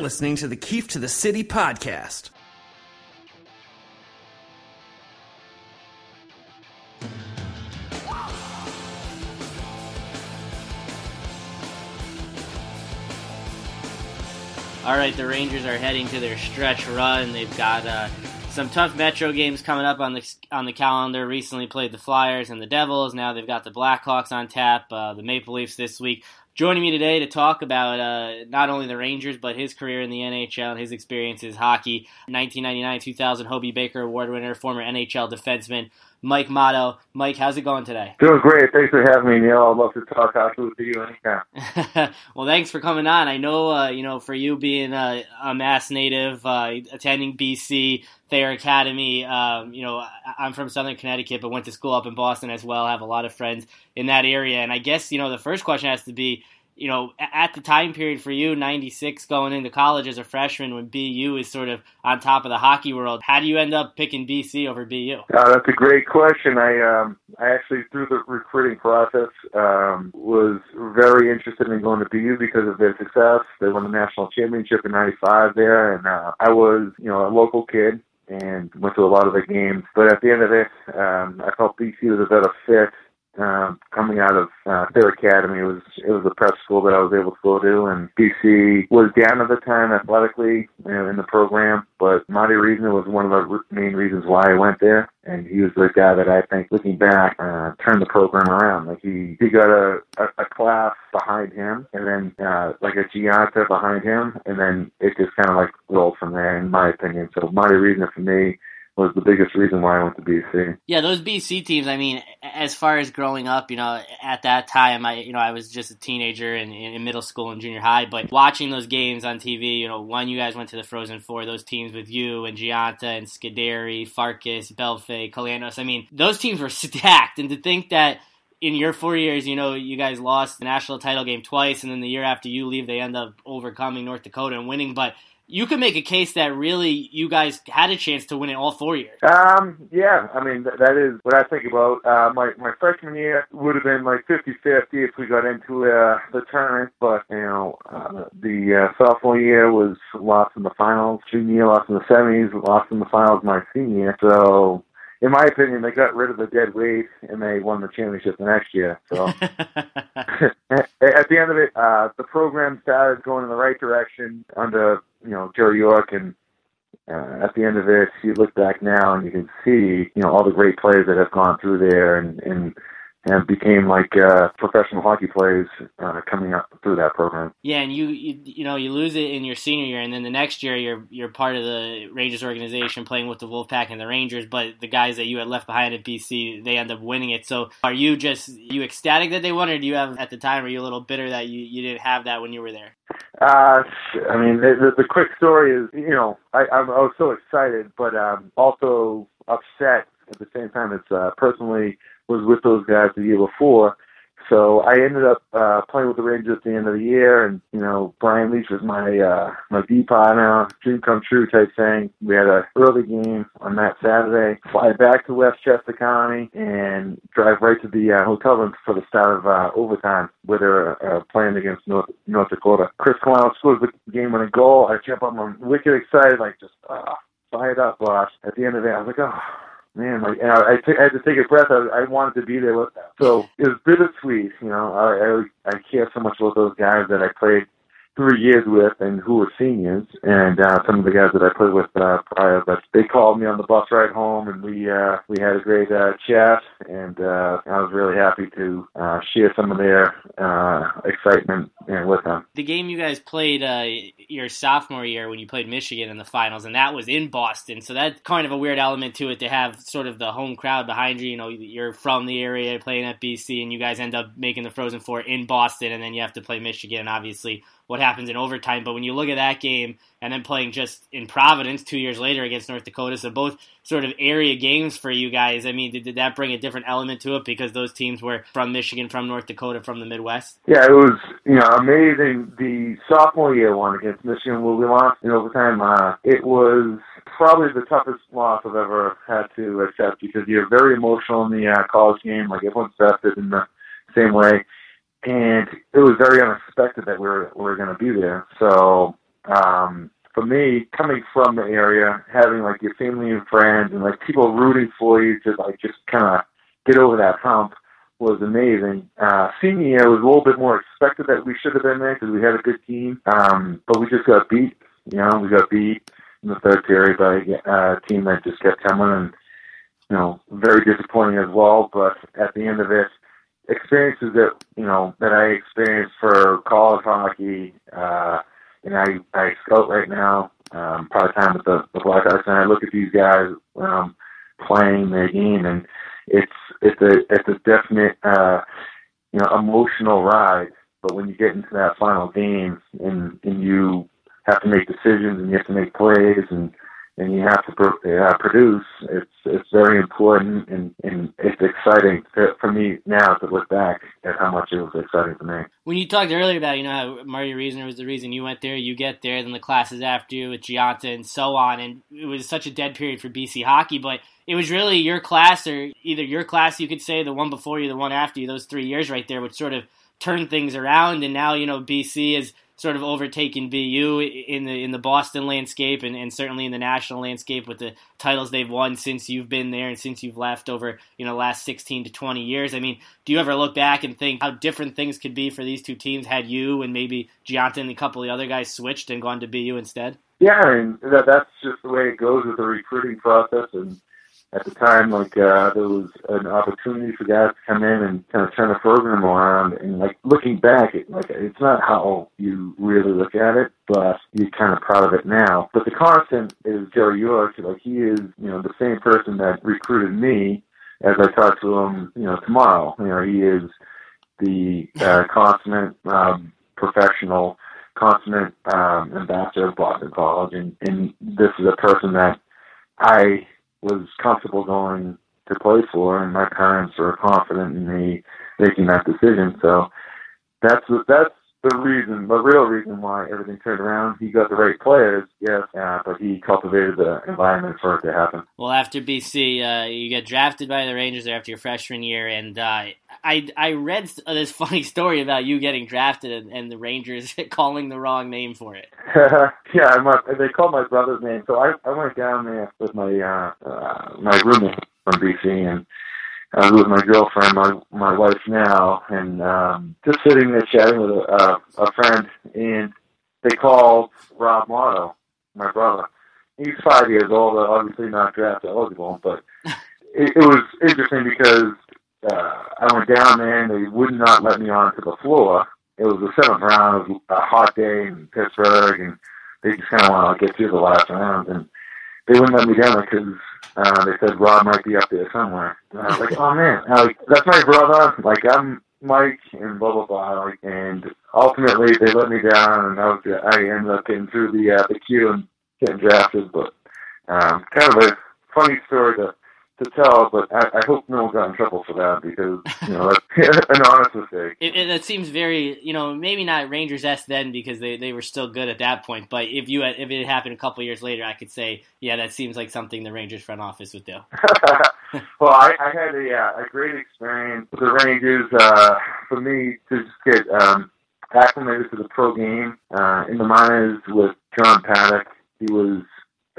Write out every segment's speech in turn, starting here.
listening to the Keefe to the City podcast. All right, the Rangers are heading to their stretch run. They've got uh, some tough Metro games coming up on the on the calendar. Recently played the Flyers and the Devils. Now they've got the Blackhawks on tap. Uh, the Maple Leafs this week. Joining me today to talk about uh, not only the Rangers but his career in the NHL and his experiences hockey. 1999-2000 Hobey Baker Award winner, former NHL defenseman Mike Mottau. Mike, how's it going today? Doing great. Thanks for having me, Neil. I'd love to talk hockey with you anytime. well, thanks for coming on. I know, uh, you know, for you being a, a Mass native, uh, attending BC Thayer Academy, um, you know, I'm from Southern Connecticut, but went to school up in Boston as well. I have a lot of friends in that area, and I guess you know the first question has to be you know, at the time period for you, 96 going into college as a freshman when BU is sort of on top of the hockey world, how do you end up picking BC over BU? Uh, that's a great question. I, um, I actually, through the recruiting process, um, was very interested in going to BU because of their success. They won the national championship in 95 there, and uh, I was, you know, a local kid and went to a lot of the games. But at the end of it, um, I felt BC was a better fit uh, coming out of uh, their academy. It was it was a prep school that I was able to go to, and BC was down at the time athletically you know, in the program. But Marty Reasoner was one of the main reasons why I went there, and he was the guy that I think, looking back, uh, turned the program around. Like he he got a, a a class behind him, and then uh, like a Gionta behind him, and then it just kind of like rolled from there, in my opinion. So Marty Reasoner for me was the biggest reason why I went to BC. Yeah, those BC teams. I mean, as far as growing up, you know, at that time, I you know I was just a teenager in, in middle school and junior high. But watching those games on TV, you know, when you guys went to the Frozen Four, those teams with you and Gionta and Scuderi, Farkas, Bellefeuille, Kolanos. I mean, those teams were stacked, and to think that in your four years, you know, you guys lost the national title game twice, and then the year after you leave, they end up overcoming North Dakota and winning. But you could make a case that really you guys had a chance to win it all four years. Um, yeah, I mean th- that is what I think about. Uh, my my freshman year would have been like 50-50 if we got into uh, the tournament, but you know uh, the uh, sophomore year was lost in the finals. Junior year lost in the semis, lost in the finals my senior year. So in my opinion, they got rid of the dead weight and they won the championship the next year. So at the end of it, uh, the program started going in the right direction under you know Joe York, and uh, at the end of it, you look back now and you can see you know all the great players that have gone through there, and and and became like uh, professional hockey players uh, coming up through that program. Yeah, and you, you you know you lose it in your senior year, and then the next year you're you're part of the Rangers organization playing with the Wolfpack and the Rangers, but the guys that you had left behind at BC they end up winning it. So are you just you ecstatic that they won, or do you have at the time are you a little bitter that you, you didn't have that when you were there? Uh, I mean the, the, the quick story is you know I I was so excited, but um, also upset at the same time. It's uh, personally was with those guys the year before. So I ended up uh, playing with the Rangers at the end of the year, and you know Brian Leetch was my uh, my D partner, dream come true type thing. We had an early game on that Saturday. Fly back to Westchester County and drive right to the uh, hotel room for the start of uh, overtime, where they're uh, playing against North North Dakota. Krys Kolanos scores the game-winning goal. I jump up, I'm wicked excited, like just uh, fired up. But at the end of it, I was like, oh man, like and I, I, t- I had to take a breath. I, I wanted to be there with them, so it was bittersweet. You know, I, I I care so much about those guys that I played three years with and who were seniors, and uh, some of the guys that I played with uh, prior. But they called me on the bus ride home, and we uh, we had a great uh, chat, and uh, I was really happy to uh, share some of their uh, excitement with them. The game you guys played uh, your sophomore year when you played Michigan in the finals, and that was in Boston, so that's kind of a weird element to it to have sort of the home crowd behind you. You know, you're from the area playing at BC, and you guys end up making the Frozen Four in Boston, and then you have to play Michigan, obviously what happens in overtime. But when you look at that game and then playing just in Providence two years later against North Dakota, so both sort of area games for you guys. I mean, did, did that bring a different element to it because those teams were from Michigan, from North Dakota, from the Midwest? Yeah, it was you know amazing. The sophomore year one against Michigan, where we lost in overtime, uh, it was probably the toughest loss I've ever had to accept because you're very emotional in the uh, college game. Like everyone's vested in the same way and it was very unexpected that we were we were going to be there. So um, for me, coming from the area, having like your family and friends and like people rooting for you to like just kind of get over that hump was amazing. Uh, senior year was a little bit more expected that we should have been there because we had a good team, um, but we just got beat. You know, we got beat in the third period by uh, a team that just kept coming, and you know, very disappointing as well. But at the end of it, experiences that you know that I experienced for college hockey, uh, and I I scout right now um, part time with the, the Blackhawks, and I look at these guys um, playing their game, and it's it's a it's a definite uh, you know emotional ride. But when you get into that final game and and you have to make decisions and you have to make plays and and you have to uh, produce. It's it's very important and, and it's exciting for me now to look back at how much it was exciting for me. When you talked earlier about you know how Marty Reasoner was the reason you went there, you get there, then the classes after you with Gionta and so on, and it was such a dead period for BC hockey, but it was really your class or either your class, you could say, the one before you, the one after you, those three years right there, which sort of turned things around, and now you know BC is sort of overtaken BU in the in the Boston landscape and, and certainly in the national landscape with the titles they've won since you've been there and since you've left over you know last 16 to 20 years. I mean, do you ever look back and think how different things could be for these two teams had you and maybe Gionta and a couple of the other guys switched and gone to BU instead? Yeah, I mean that, that's just the way it goes with the recruiting process and at the time, like uh, there was an opportunity for guys to come in and kind of turn the program around. And like looking back, it, like it's not how you really look at it, but you're kind of proud of it now. But the constant is Jerry York. Like he is, you know, the same person that recruited me. As I talk to him, you know, tomorrow, you know, he is the uh, consummate um, professional, consummate um, ambassador of Boston College, and, and this is a person that I was comfortable going to play for, and my parents were confident in me making that decision. So that's that's the reason, the real reason why everything turned around. He got the right players, yes, uh, but he cultivated the environment for it to happen. Well, after BC, uh, you get drafted by the Rangers after your freshman year, and uh, I I read this funny story about you getting drafted and, and the Rangers calling the wrong name for it. yeah, my, they called my brother's name, so I I went down there with my uh, uh, my roommate from BC and I was with my girlfriend, my my wife now, and um, just sitting there chatting with a, uh, a friend, and they called Rob Mottau, my brother. He's five years old, obviously not draft eligible, but it, it was interesting because uh, I went down there and they would not let me onto the floor. It was the seventh round. It was a hot day in Pittsburgh, and they just kind of want to get through the last round, and they wouldn't let me down because uh, they said Rob might be up there somewhere. And I was like, oh man, like, that's my brother. Like I'm Mike and blah blah blah. Like, and ultimately they let me down, and I was I ended up getting through the uh, the queue and getting drafted. But um, kind of a funny story to to tell, but I, I hope no one got in trouble for that because you know that's an honest mistake. It, it, it seems very you know maybe not Rangers s then because they, they were still good at that point, but if you had, if it had happened a couple years later, I could say yeah that seems like something the Rangers front office would do. well, I, I had a uh, a great experience with the Rangers. Uh, for me to just get um, acclimated to the pro game uh, in the minors with John Paddock, he was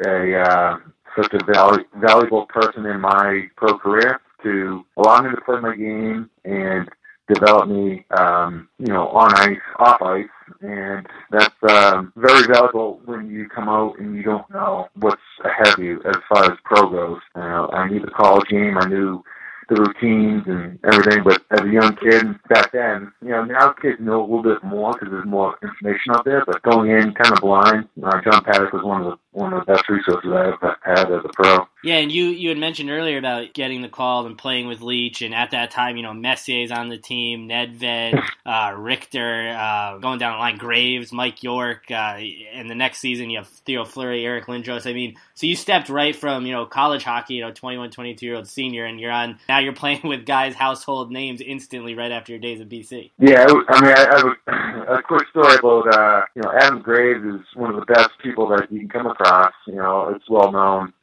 a uh, such a val- valuable person in my pro career to allow me to play my game and develop me, um, you know, on ice, off ice, and that's um, very valuable when you come out and you don't know what's ahead of you as far as pro goes. You know, I knew the college game, I knew the routines and everything. But as a young kid back then, you know, now kids know a little bit more because there's more information out there. But going in kind of blind, uh, John Paddock was one of the one of the best resources I've had as a pro. Yeah, and you you had mentioned earlier about getting the call and playing with Leetch, and at that time, you know, Messier's on the team, Nedved, uh, Richter, uh, going down the line, Graves, Mike York, uh, and the next season you have Theo Fleury, Eric Lindros. I mean, so you stepped right from you know college hockey, you know, 21, 22 year old senior, and you're on now you're playing with guys household names instantly right after your days at BC. Yeah, I mean, I, I have a, a quick story about uh, you know Adam Graves is one of the best people that you can come across. You know, it's well known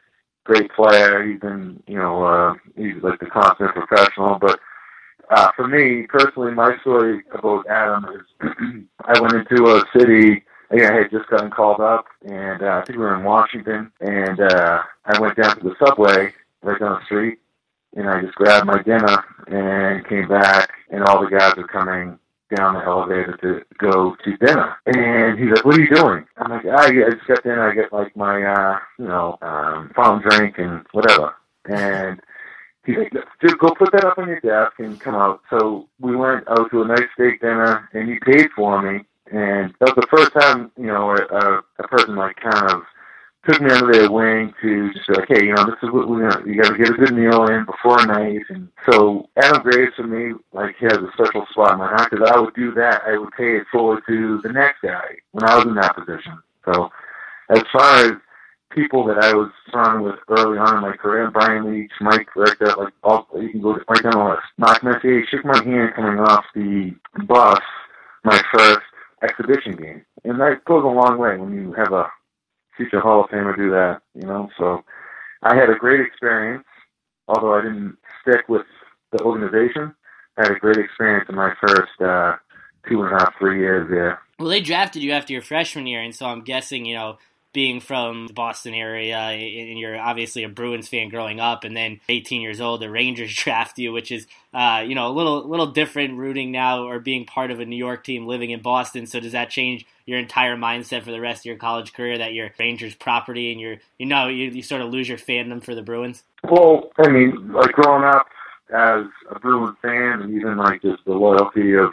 great player. He's been, you know, uh, he's like the constant professional. But uh, for me personally, my story about Adam is I went into a city yeah, I had just gotten called up, and uh, I think we were in Washington, and uh, I went down to the subway right down the street, and I just grabbed my dinner and came back, and all the guys were coming down the elevator to go to dinner. And he's like, "What are you doing?" I'm like, "I, I just got dinner. I get like my, uh, you know, um, fountain drink and whatever." And he's like, "Dude, go put that up on your desk and come out." So we went out to a nice steak dinner, and he paid for me. And that was the first time, you know, a, a person like kind of took me under their wing to just hey, you know, this is what we're gonna, you got to get a good meal in before night. And so Adam Graves for me, like, he has a special spot in my heart because I would do that. I would pay it forward to the next guy when I was in that position. So as far as people that I was surrounded with early on in my career, Brian Leetch, Mike Richter, like, all, you can go right down the list. Knock my shook my hand coming off the bus, my first exhibition game. And that goes a long way when you have a future Hall of Famer do that, you know. So I had a great experience, although I didn't stick with the organization. I had a great experience in my first uh, two and a half, three years there. Well, they drafted you after your freshman year, and so I'm guessing, you know, being from the Boston area, and you're obviously a Bruins fan growing up, and then 18 years old, the Rangers draft you, which is, uh, you know, a little little different rooting now or being part of a New York team living in Boston. So does that change your entire mindset for the rest of your college career that you're Rangers property and you're, you know, you, you sort of lose your fandom for the Bruins? Well, I mean, like growing up as a Bruins fan, and even like just the loyalty of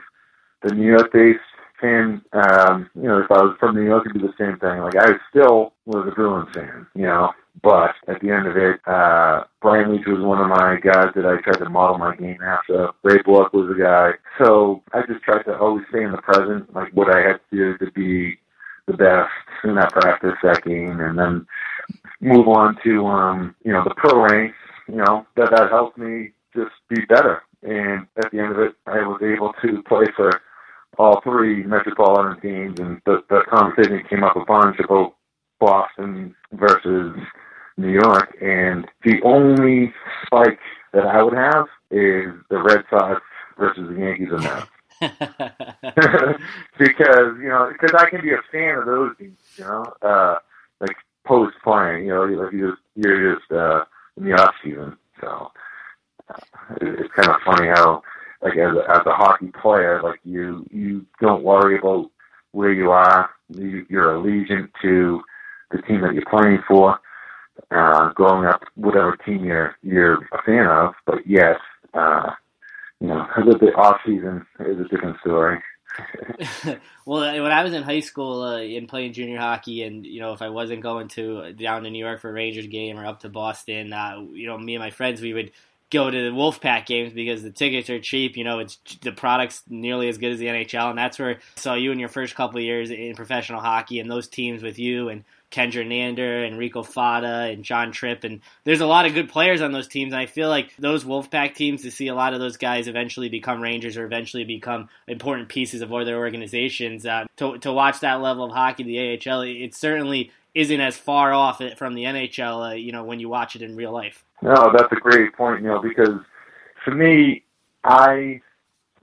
the New York-based fan, um, you know, if I was from New York, it'd be the same thing. Like I still was a Bruins fan, you know, but at the end of it, uh, Brian Leetch was one of my guys that I tried to model my game after. Ray Bourque was a guy. So I just tried to always stay in the present, like what I had to do to be the best in that practice, that game, and then move on to, um, you know, the pro ranks, you know, that, that helped me just be better. And at the end of it, I was able to play for all three metropolitan teams, and the, the conversation came up a bunch about Boston versus New York, and the only spike that I would have is the Red Sox versus the Yankees and Mets. because you know, because I can be a fan of those teams, you know, uh, like post playing, you know, like you just you're just uh, in the off season, so uh, it's kind of funny how like as a, as a hockey player, like you you don't worry about where you are. You, you're allegiant to the team that you're playing for. Uh, growing up, whatever team you're you're a fan of, but yes, uh, you know, the off season is a different story. well, when I was in high school uh, and playing junior hockey, and you know, if I wasn't going to down to New York for a Rangers game or up to Boston, uh, you know, me and my friends, we would go to the Wolfpack games because the tickets are cheap. You know, it's the product's nearly as good as the NHL, and that's where I saw you in your first couple of years in professional hockey, and those teams with you and Ken Gernander and Rico Fata and John Tripp, and there's a lot of good players on those teams. And I feel like those Wolfpack teams to see a lot of those guys eventually become Rangers or eventually become important pieces of other organizations. Uh, to to watch that level of hockey, the AHL, it certainly isn't as far off from the NHL. Uh, you know, when you watch it in real life. No, that's a great point, you know, because for me, I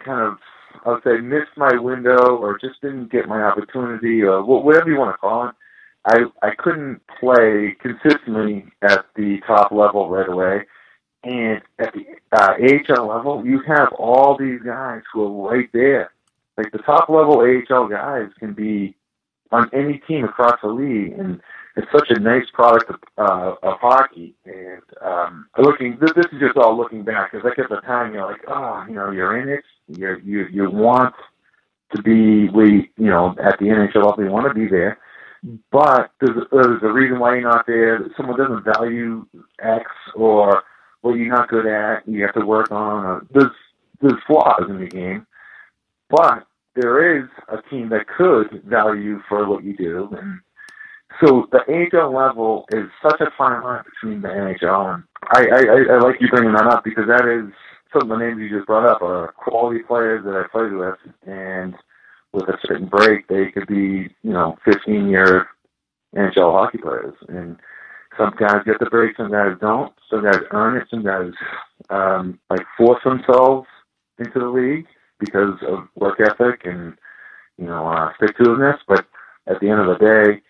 kind of, I would say, missed my window or just didn't get my opportunity or whatever you want to call it. I I couldn't play consistently at the top level right away, and at the uh, AHL level, you have all these guys who are right there. Like the top level AHL guys can be on any team across the league, and it's such a nice product of, uh, of hockey. And um, looking, this, this is just all looking back because like at the time you're like, oh, you know, you're in it, you you you want to be we, you know, at the NHL level, you want to be there. But there's, there's a reason why you're not there. Someone doesn't value X or what you're not good at. You have to work on. Or, there's there's flaws in the game, but there is a team that could value for what you do. And so the AHL level is such a fine line between the NHL and I, I, I like you bringing that up because that is some of the names you just brought up are quality players that I played with and with a certain break they could be, you know, fifteen year NHL hockey players. And some guys get the break, some guys don't. Some guys earn it, some guys um like force themselves into the league because of work ethic and, you know, uh stick to itness. But at the end of the day,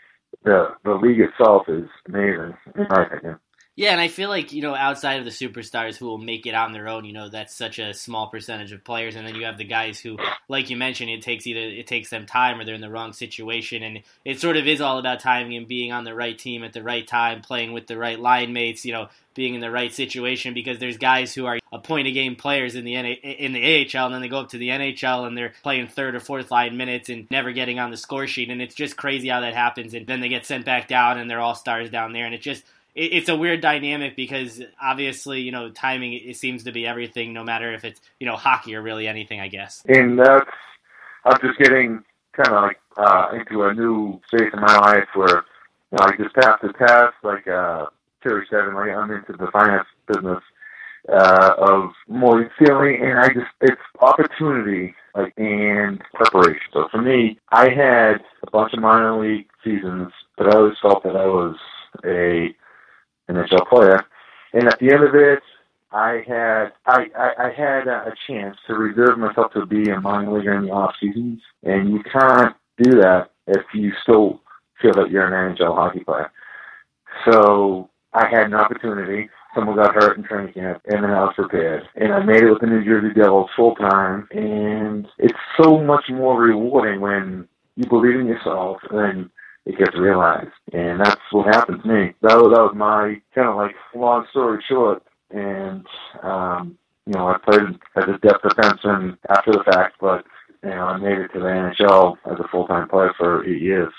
the the league itself is amazing in my opinion. Yeah, and I feel like, you know, outside of the superstars who will make it on their own, you know, that's such a small percentage of players and then you have the guys who like you mentioned it takes either it takes them time or they're in the wrong situation and it sort of is all about timing and being on the right team at the right time, playing with the right line mates, you know, being in the right situation because there's guys who are a point a game players in the in the AHL and then they go up to the NHL and they're playing third or fourth line minutes and never getting on the score sheet and it's just crazy how that happens and then they get sent back down and they're all stars down there and it just it's a weird dynamic because obviously, you know, timing it seems to be everything, no matter if it's you know hockey or really anything. I guess. And that's I'm just getting kind of like uh, into a new phase in my life where you know, I just passed the test, like uh, Terry said, like I'm into the finance business uh, of more feeling, and I just it's opportunity like and preparation. So for me, I had a bunch of minor league seasons, but I always felt that I was a NHL player. And at the end of it, I had I, I, I had a chance to reserve myself to be a minor leaguer in the off seasons, and you can't do that if you still feel that you're an NHL hockey player. So I had an opportunity. Someone got hurt in training camp, and then I was prepared. And I made it with the New Jersey Devils full time. And it's so much more rewarding when you believe in yourself and it gets realized. And that's what happened to me. That was, that was my kind of like long story short. And, um, you know, I played as a depth defenseman after the fact, but, you know, I made it to the NHL as a full-time player for eight years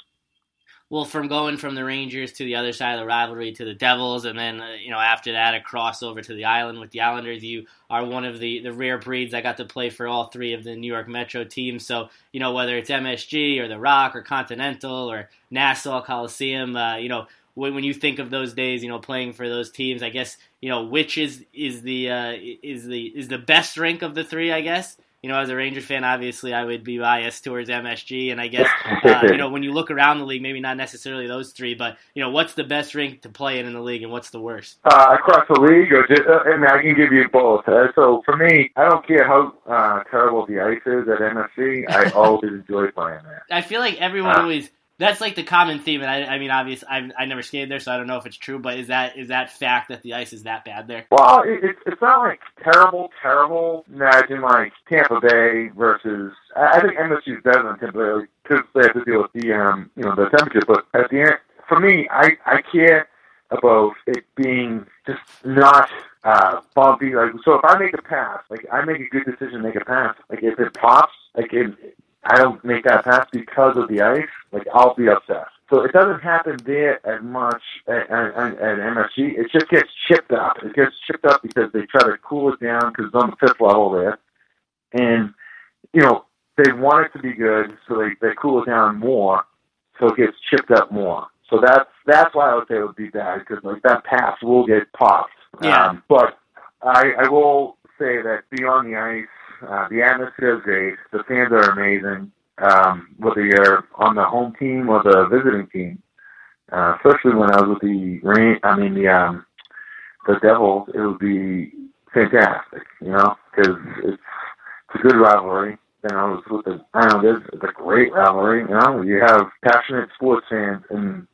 well, from going from the Rangers to the other side of the rivalry to the Devils, and then uh, you know after that a crossover to the Island with the Islanders, you are one of the the rare breeds that got to play for all three of the New York Metro teams. So you know whether it's MSG or the Rock or Continental or Nassau Coliseum, uh, you know when, when you think of those days, you know playing for those teams, I guess you know which is is the uh, is the is the best rink of the three, I guess you know, as a Rangers fan, obviously I would be biased towards MSG, and I guess uh, you know when you look around the league, maybe not necessarily those three, but you know, what's the best rink to play in in the league, and what's the worst? Uh, across the league, or just, uh, I mean, I can give you both. Uh, so for me, I don't care how uh, terrible the ice is at MSG. I always enjoy playing there. I feel like everyone uh, always that's like the common theme, and I, I mean, obviously, I've, I never skated there, so I don't know if it's true. But is that is that fact that the ice is that bad there? Well, it, it's not like terrible, terrible. Imagine like Tampa Bay versus. I think MSG is better than Tampa Bay because they have to deal with the um, you know, the temperature. But at the end, for me, I I care about it being just not uh bumpy. Like so, if I make a pass, like I make a good decision, make a pass. Like if it pops, like it, I don't make that pass because of the ice, like I'll be upset. So it doesn't happen there as much at, at, at MSG. It just gets chipped up. It gets chipped up because they try to cool it down because it's on the fifth level there, and you know they want it to be good, so they they cool it down more, so it gets chipped up more. So that's that's why I would say it would be bad because like that pass will get popped. Yeah. Um, but I I will say that beyond the ice, uh, the atmosphere is great. The fans are amazing. Um, whether you're on the home team or the visiting team, uh, especially when I was with the I mean the um, the Devils, it would be fantastic, you know, because it's, it's a good rivalry. Then I was with the Islanders, it's a great rivalry. You know, you have passionate sports fans in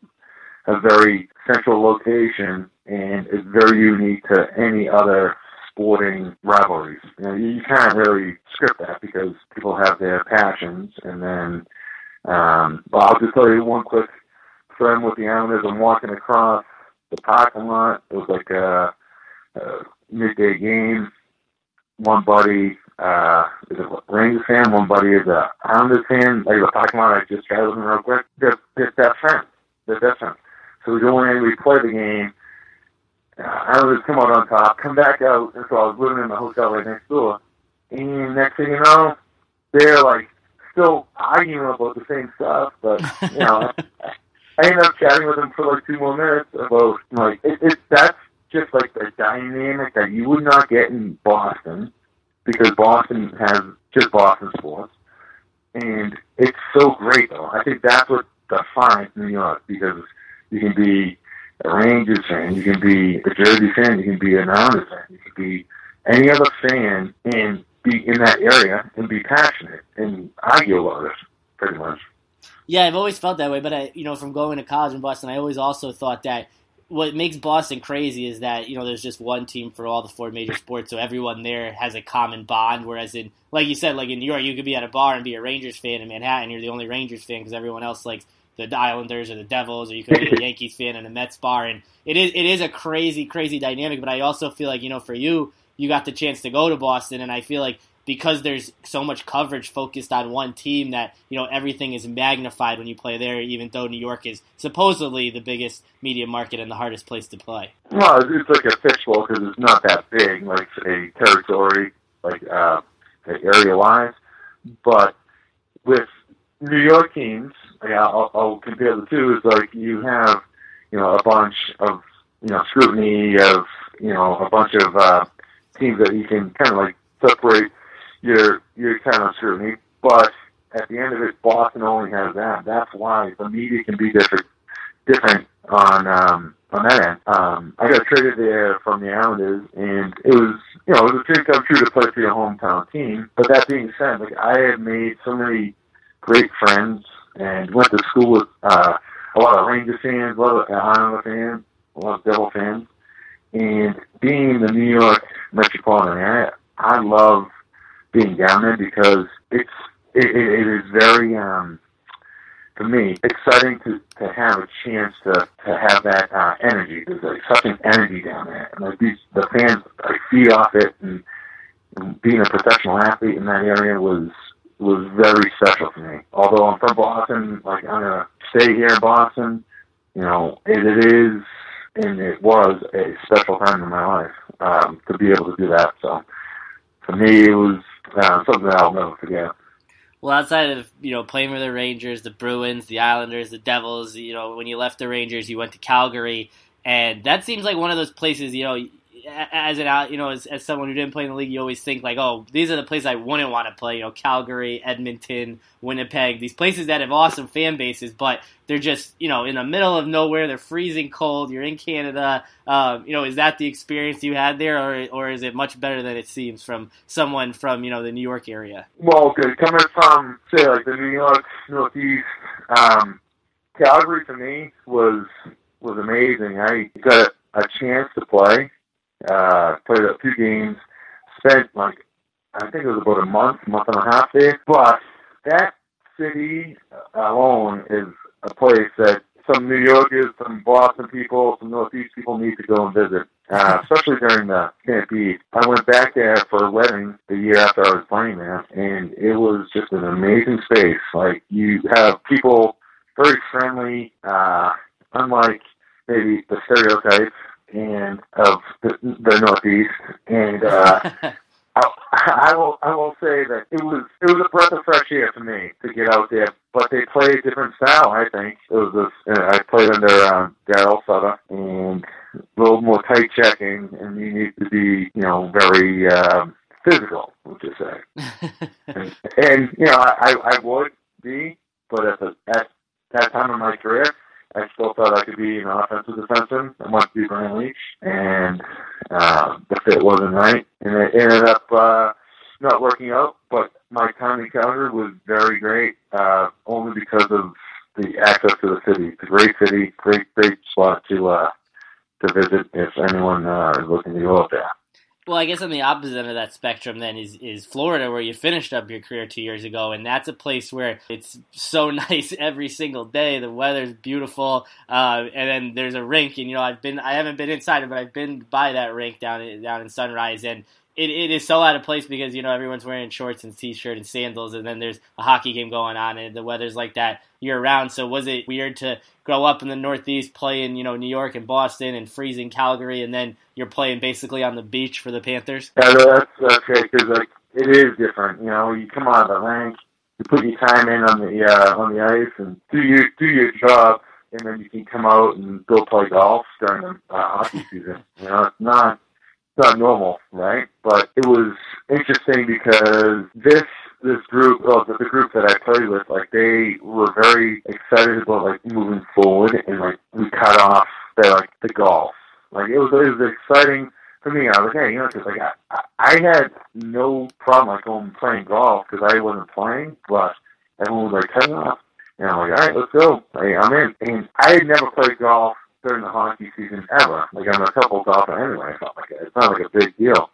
a very central location, and it's very unique to any other sporting rivalries. You know, you can't really script that because people have their passions. And then, um, well, I'll just tell you one quick friend with the Islanders. I'm walking across the parking lot. It was like a, a midday game. One buddy uh, is a Rangers fan. One buddy is a Islanders fan. Like the parking lot, I just tried with them real quick. They're, they're best friends. They're best friends. So we go in, we play the game I would come out on top, come back out, and so I was living in the hotel right next door. And next thing you know, they're like still arguing about the same stuff, but you know, I ended up chatting with them for like two more minutes about like it, it that's just like the dynamic that you would not get in Boston because Boston has just Boston sports, and it's so great though. I think that's what defines New York because you can be a Rangers fan, you can be a Jersey fan, you can be an Islanders fan, you can be any other fan and be in that area and be passionate and argue about it, pretty much. Yeah, I've always felt that way, but I, you know, from going to college in Boston, I always also thought that what makes Boston crazy is that you know there's just one team for all the four major sports, so everyone there has a common bond. Whereas in, like you said, like in New York, you could be at a bar and be a Rangers fan. In Manhattan, you're the only Rangers fan because everyone else likes the Islanders or the Devils, or you could be a Yankees fan in a Mets bar. And it is it is a crazy, crazy dynamic. But I also feel like you know, for you, you got the chance to go to Boston, and I feel like because there's so much coverage focused on one team that you know everything is magnified when you play there even though New York is supposedly the biggest media market and the hardest place to play well it's like a fishbowl because it's not that big like a territory like uh area wise but with New York teams yeah I'll, I'll compare the two is like you have you know a bunch of you know scrutiny of you know a bunch of uh teams that you can kind of like separate your your kind of scrutiny. But at the end of it, Boston only has that. That's why the media can be different different on um, on that end. Um, I got traded there from the Islanders, and it was you know it was a dream come true to play for your hometown team. But that being said, like I had made so many great friends and went to school with uh, a lot of Rangers fans, a lot of Islander fans, a lot of Devil fans, and being in the New York metropolitan area, I love being down there because it's it, it is very um for me exciting to to have a chance to to have that uh, energy. There's like such an energy down there, and like these the fans like feed off it, and, and being a professional athlete in that area was was very special for me. Although I'm from Boston, like I'm gonna stay here in Boston. You know, it, it is and it was a special time in my life um, to be able to do that. So for me, it was uh, something that I'll never forget. Well, outside of you know playing for the Rangers, the Bruins, the Islanders, the Devils, you know when you left the Rangers, you went to Calgary, and that seems like one of those places. You know, as an out, you know, as, as someone who didn't play in the league, you always think like, oh, these are the places I wouldn't want to play. You know, Calgary, Edmonton, Winnipeg, these places that have awesome fan bases, but they're just you know in the middle of nowhere. They're freezing cold. You're in Canada. Um, you know, is that the experience you had there, or or is it much better than it seems from someone from you know the New York area? Well, okay, coming from say like the New York Northeast, um, Calgary for me was was amazing. I got a chance to play uh, played a few games, spent like I think it was about a month, month and a half there. But that city alone is a place that some New Yorkers, some Boston people, some Northeast people need to go and visit, uh, especially during the Stampede. I went back there for a wedding the year after I was playing there, and it was just an amazing space. Like you have people very friendly, uh, unlike maybe the stereotypes and of the, the Northeast, and uh, I, I will I will say that it was it was a breath of fresh air for me to get out there. But they play a different style. I think it was this. Uh, I played under um, Daryl Sutter and a little more tight checking, and you need to be you know very um, physical, would you say? and, and you know I I would be, but at the at that time of my career, I still thought I could be an offensive defenseman. I wanted to be Brian Leetch, and uh, the fit wasn't right, and it ended up uh, not working out. But my time in Calgary was very great, uh, only because of the access to the city. It's a great city, great great spot to uh, to visit if anyone uh, is looking to go up there. Well, I guess on the opposite end of that spectrum, then is is Florida, where you finished up your career two years ago, and that's a place where it's so nice every single day. The weather's beautiful, uh, and then there's a rink, and you know I've been I haven't been inside it, but I've been by that rink down down in Sunrise, and it, it is so out of place because you know everyone's wearing shorts and t-shirt and sandals, and then there's a hockey game going on, and the weather's like that year round. So was it weird to grow up in the Northeast, playing you know New York and Boston and freezing Calgary, and then you're playing basically on the beach for the Panthers? Yeah, that's great because like it is different. You know, you come out of the rink, you put your time in on the uh, on the ice, and do your do your job, and then you can come out and go play golf during the uh, hockey season. You know, it's not not normal, right? But it was interesting because this this group, well, the, the group that I played with, like they were very excited about like moving forward, and like we cut off the like the golf. Like it was it was exciting for me. I was like, hey, you know, because like I, I had no problem like going playing golf because I wasn't playing, but everyone was like, cut off. And I'm like, all right, let's go. Like, I'm in. And I had never played golf during the hockey season ever. Like I'm a couple golfer anyway. I felt like it's not like a big deal.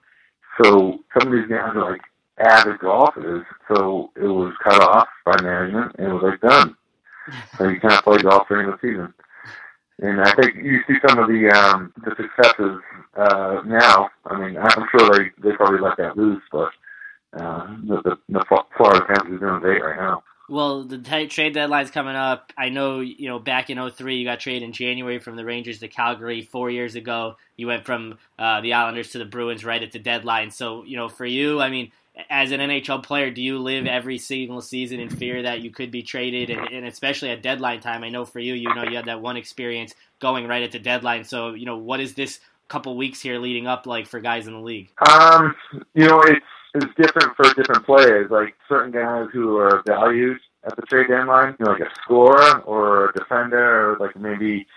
So some of these guys are like avid golfers, so it was cut off by management and it was like done. So you can't play golf during the season. And I think you see some of the um the successes uh now. I mean, I'm sure they they probably let that loose, but uh the the, the Florida Panthers are doing great right now. Well, the t- trade deadline's coming up. I know, you know, back in 03, you got traded in January from the Rangers to Calgary. Four years ago, you went from uh, the Islanders to the Bruins right at the deadline. So, you know, for you, I mean, as an NHL player, do you live every single season in fear that you could be traded, and, and, especially at deadline time? I know for you, you know, you had that one experience going right at the deadline. So, you know, what is this couple weeks here leading up like for guys in the league? Um, you know, it's it's different for different players. Like certain guys who are valued at the trade deadline, you know, like a scorer or a defender, or like maybe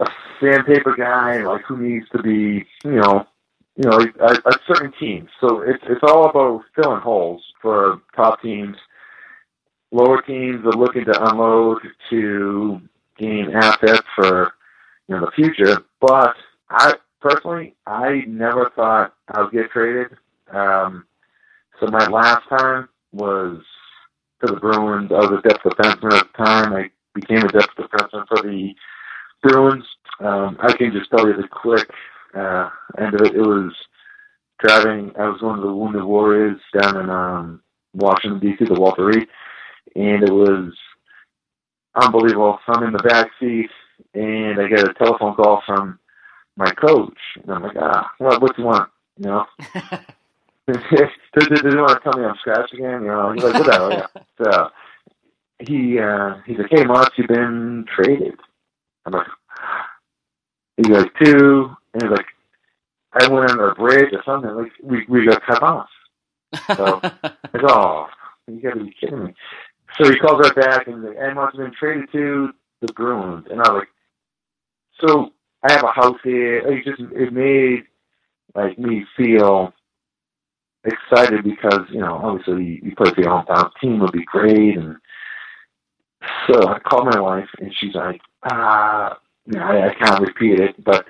a sandpaper guy, like who needs to be, you know, you know, a, a certain team. So it's it's all about filling holes for top teams. Lower teams are looking to unload to gain assets for you know the future. But I personally, I never thought I would get traded. Um, so my last time was for the Bruins. I was a depth defenseman at the time. I became a depth defenseman for the Bruins. Um, I can just tell you the quick uh, end of it. It was driving. I was going to the Wounded Warriors down in um, Washington D.C. the Walter Reed, and it was unbelievable. I'm in the back seat, and I get a telephone call from my coach, and I'm like, ah, what, what do you want? You know. they, didn't want to tell me I'm scratch again, you know. He's like, whatever, yeah. So he uh he's like, Hey Mark, you've been traded. I'm like he goes, Two and he's like I went under a bridge or something, like we we got cut off. So I go, Oh, you gotta be kidding me. So he calls right back and he's like, and Mark's been traded to the Bruins and I was like So I have a house here. It just it made like me feel excited because you know obviously you play for your hometown team would be great, and so I called my wife and she's like, ah, you know, I, I can't repeat it, but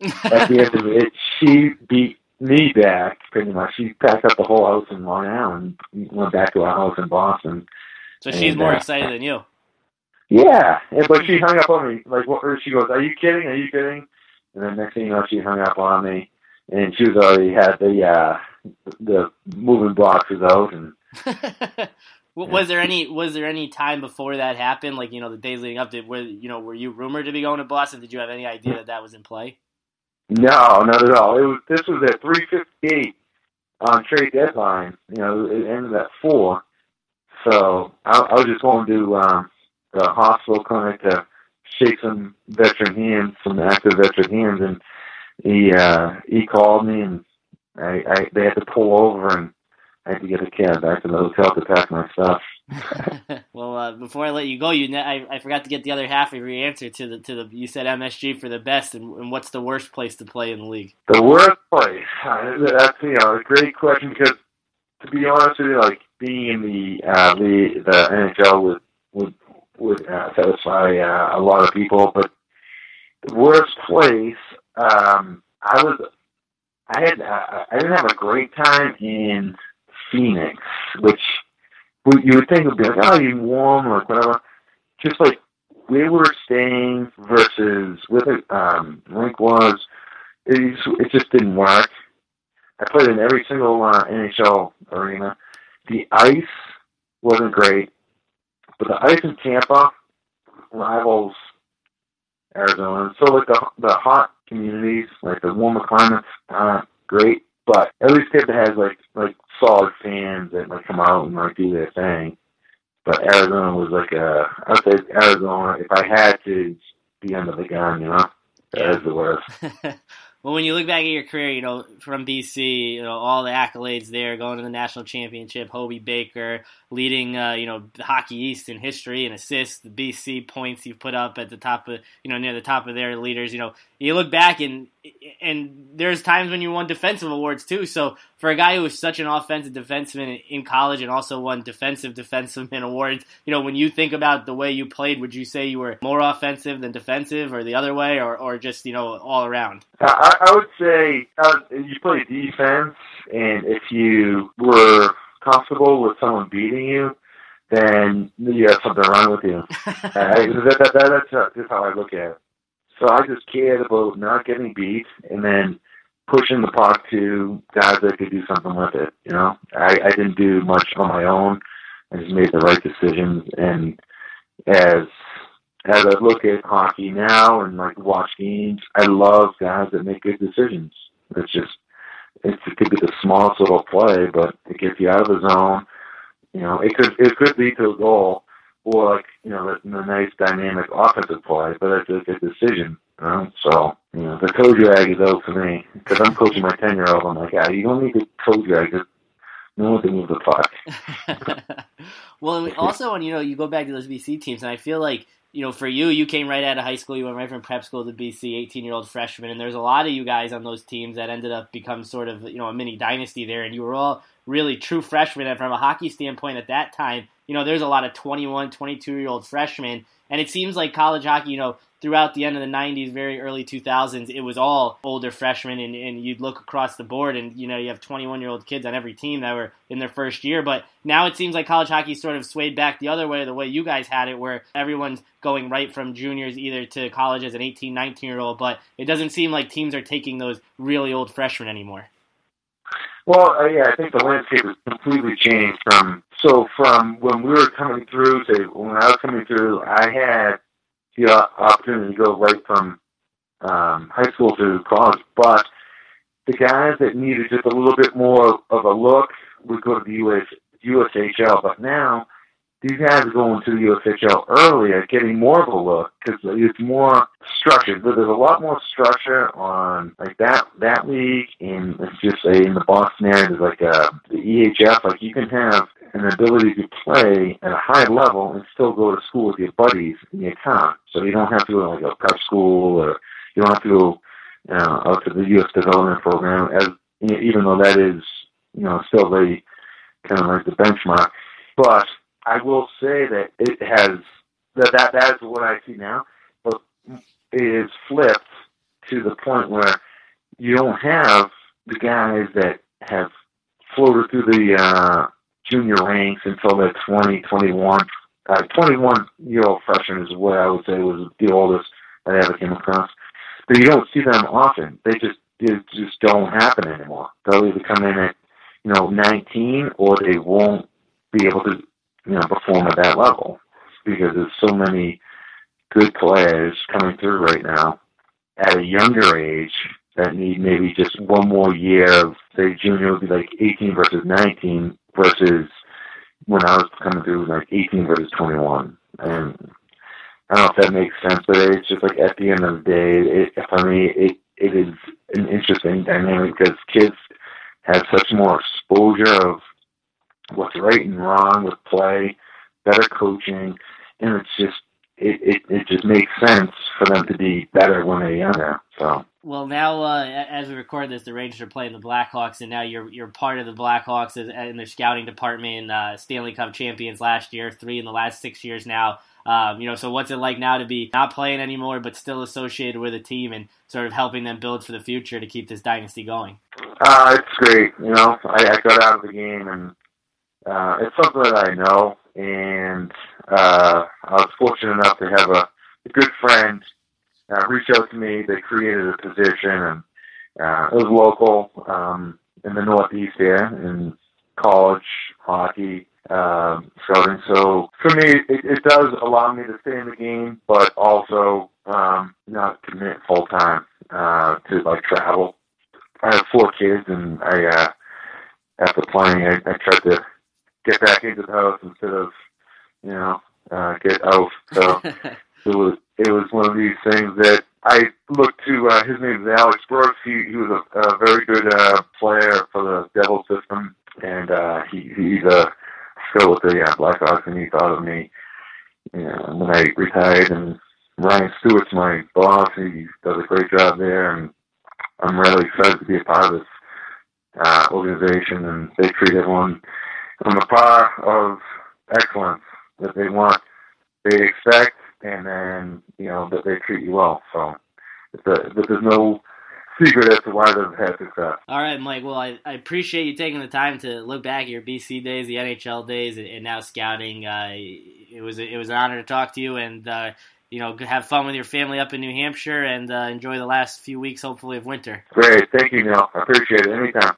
at the end of it, she beat me back pretty much. She packed up the whole house in Long Island, went back to our house in Boston. So she's and, more uh, excited than you. Yeah, but she hung up on me. Like, what? She goes, "Are you kidding? Are you kidding?" And then next thing you know, she hung up on me, and she was already had the uh the moving boxes out and. was there any was there any time before that happened like you know the days leading up to where you know were you rumored to be going to Boston? Did you have any idea that that was in play? No not at all. It was this was at 358 on trade deadline you know it ended at 4 so I, I was just going to um the hospital clinic to shake some veteran hands some active veteran hands and he uh he called me and I, I they had to pull over and I had to get a cab back to the hotel to pack my stuff. well, uh, before I let you go, you I, I forgot to get the other half of your answer to the to the you said MSG for the best, and, and what's the worst place to play in the league? The worst place. Uh, that's you know a great question because to be honest with you, like being in the uh, the the NHL would would would uh, satisfy uh, a lot of people, but the worst place. Um, I was I had uh, I didn't have a great time in Phoenix, which you would think would be like, oh, you warm or whatever. Just like we were staying versus where the um, rink was, it, it just didn't work. I played in every single uh, NHL arena. The ice wasn't great, but the ice in Tampa rivals Arizona. So like the the hot communities, like the warmer climates, uh, great. But every state that has like like solid fans that like come out and like do their thing. But Arizona was like a I'd say Arizona if I had to be under the gun, you know. That is the worst. Well, when you look back at your career, you know, from BC, you know, all the accolades there, going to the national championship, Hobey Baker, leading, uh, you know, Hockey East in history and assists, the BC points you've put up at the top of, you know, near the top of their leaders. You know, you look back and and there's times when you won defensive awards too. So for a guy who was such an offensive defenseman in college and also won defensive defenseman awards, you know, when you think about the way you played, would you say you were more offensive than defensive, or the other way, or, or just you know all around? I, I would say uh, you play defense, and if you were comfortable with someone beating you, then you have something wrong with you. uh, that, that, that, that's just how I look at it. So I just cared about not getting beat and then pushing the puck to guys that could do something with it. You know, I, I didn't do much on my own. I just made the right decisions. And as as I look at hockey now and like watch games, I love guys that make good decisions. It's just it's, it could be the smallest little play, but it gets you out of the zone. You know, it could it could lead to a goal or like you know the, the nice dynamic offensive play, but it's a good decision. You know? So you know the toe drag is out for me because I'm coaching my ten year old. I'm like, yeah, you don't need to toe drag. Just know when to move the puck. well, also when you know you go back to those BC teams, and I feel like you know, for you, you came right out of high school. You went right from prep school to BC, 18 year old freshman. And there's a lot of you guys on those teams that ended up become sort of, you know, a mini dynasty there. And you were all really true freshmen. And from a hockey standpoint at that time, you know, there's a lot of 21, 22 year old freshmen. And it seems like college hockey, you know, throughout the end of the 90s, very early 2000s, it was all older freshmen, and, and you'd look across the board, and you know you have 21 year old kids on every team that were in their first year. But now it seems like college hockey sort of swayed back the other way, the way you guys had it, where everyone's going right from juniors either to college as an 18, 19 year old. But it doesn't seem like teams are taking those really old freshmen anymore. Well, uh, yeah, I think the landscape has completely changed from so from when we were coming through to when I was coming through. I had the opportunity to go right from um, high school to college, but the guys that needed just a little bit more of a look would go to the US USHL. But now these guys going to the USHL earlier, getting more of a look because it's more structured. But there's a lot more structure on like that that league, and let's just say in the Boston area, there's like uh, the EHF. Like you can have an ability to play at a high level and still go to school with your buddies in your town. So you don't have to go to like a prep school, or you don't have to go uh, out to the U.S. development program. As even though that is you know still the kind of like the benchmark, but I will say that it has that that that is what I see now, but it is flipped to the point where you don't have the guys that have floated through the uh, junior ranks until they're 20, 21. Uh, 21 year old freshman is what I would say was the oldest I ever came across. But you don't see them often. They just they just don't happen anymore. They'll either come in at you know 19 or they won't be able to you know, perform at that level because there's so many good players coming through right now at a younger age that need maybe just one more year of say junior would be like 18 versus 19 versus when I was coming through like 18 versus 21 and I don't know if that makes sense but it's just like at the end of the day it, for me it it is an interesting dynamic because kids have such more exposure of what's right and wrong with play, better coaching, and it's just it, it, it just makes sense for them to be better when they're younger. So. Well, now uh, as we record this, the Rangers are playing the Blackhawks, and now you're you're part of the Blackhawks in their scouting department. Uh, Stanley Cup champions last year, three in the last six years now. Um, you know, so what's it like now to be not playing anymore, but still associated with a team and sort of helping them build for the future to keep this dynasty going? Uh, it's great. You know, I, I got out of the game and uh, it's something that I know, and uh, I was fortunate enough to have a, a good friend uh, reach out to me. They created a position, and uh, it was local um, in the Northeast here in college hockey um, scouting. So for me, it, it does allow me to stay in the game, but also um, not commit full time uh, to like travel. I have four kids, and I uh, after playing, I, I tried to get back into the house instead of you know uh, get out. So it was it was one of these things that I looked to. Uh, his name is Alex Brooks. He he was a, a very good uh, player for the Devil system, and uh, he he's uh, still with the uh, Blackhawks. And he thought of me you know, when I retired. And Ryan Stewart's my boss. He does a great job there, and I'm really excited to be a part of this uh, organization, and they treat everyone on the par of excellence that they want, they expect, and then you know that they treat you well. So it's a, there's no secret as to why they've had success. All right, Mike. Well, I, I appreciate you taking the time to look back at your BC days, the NHL days, and, and now scouting. Uh, it was it was an honor to talk to you, and uh, you know have fun with your family up in New Hampshire, and uh, enjoy the last few weeks, hopefully, of winter. Great, thank you, Neil. I appreciate it. Anytime.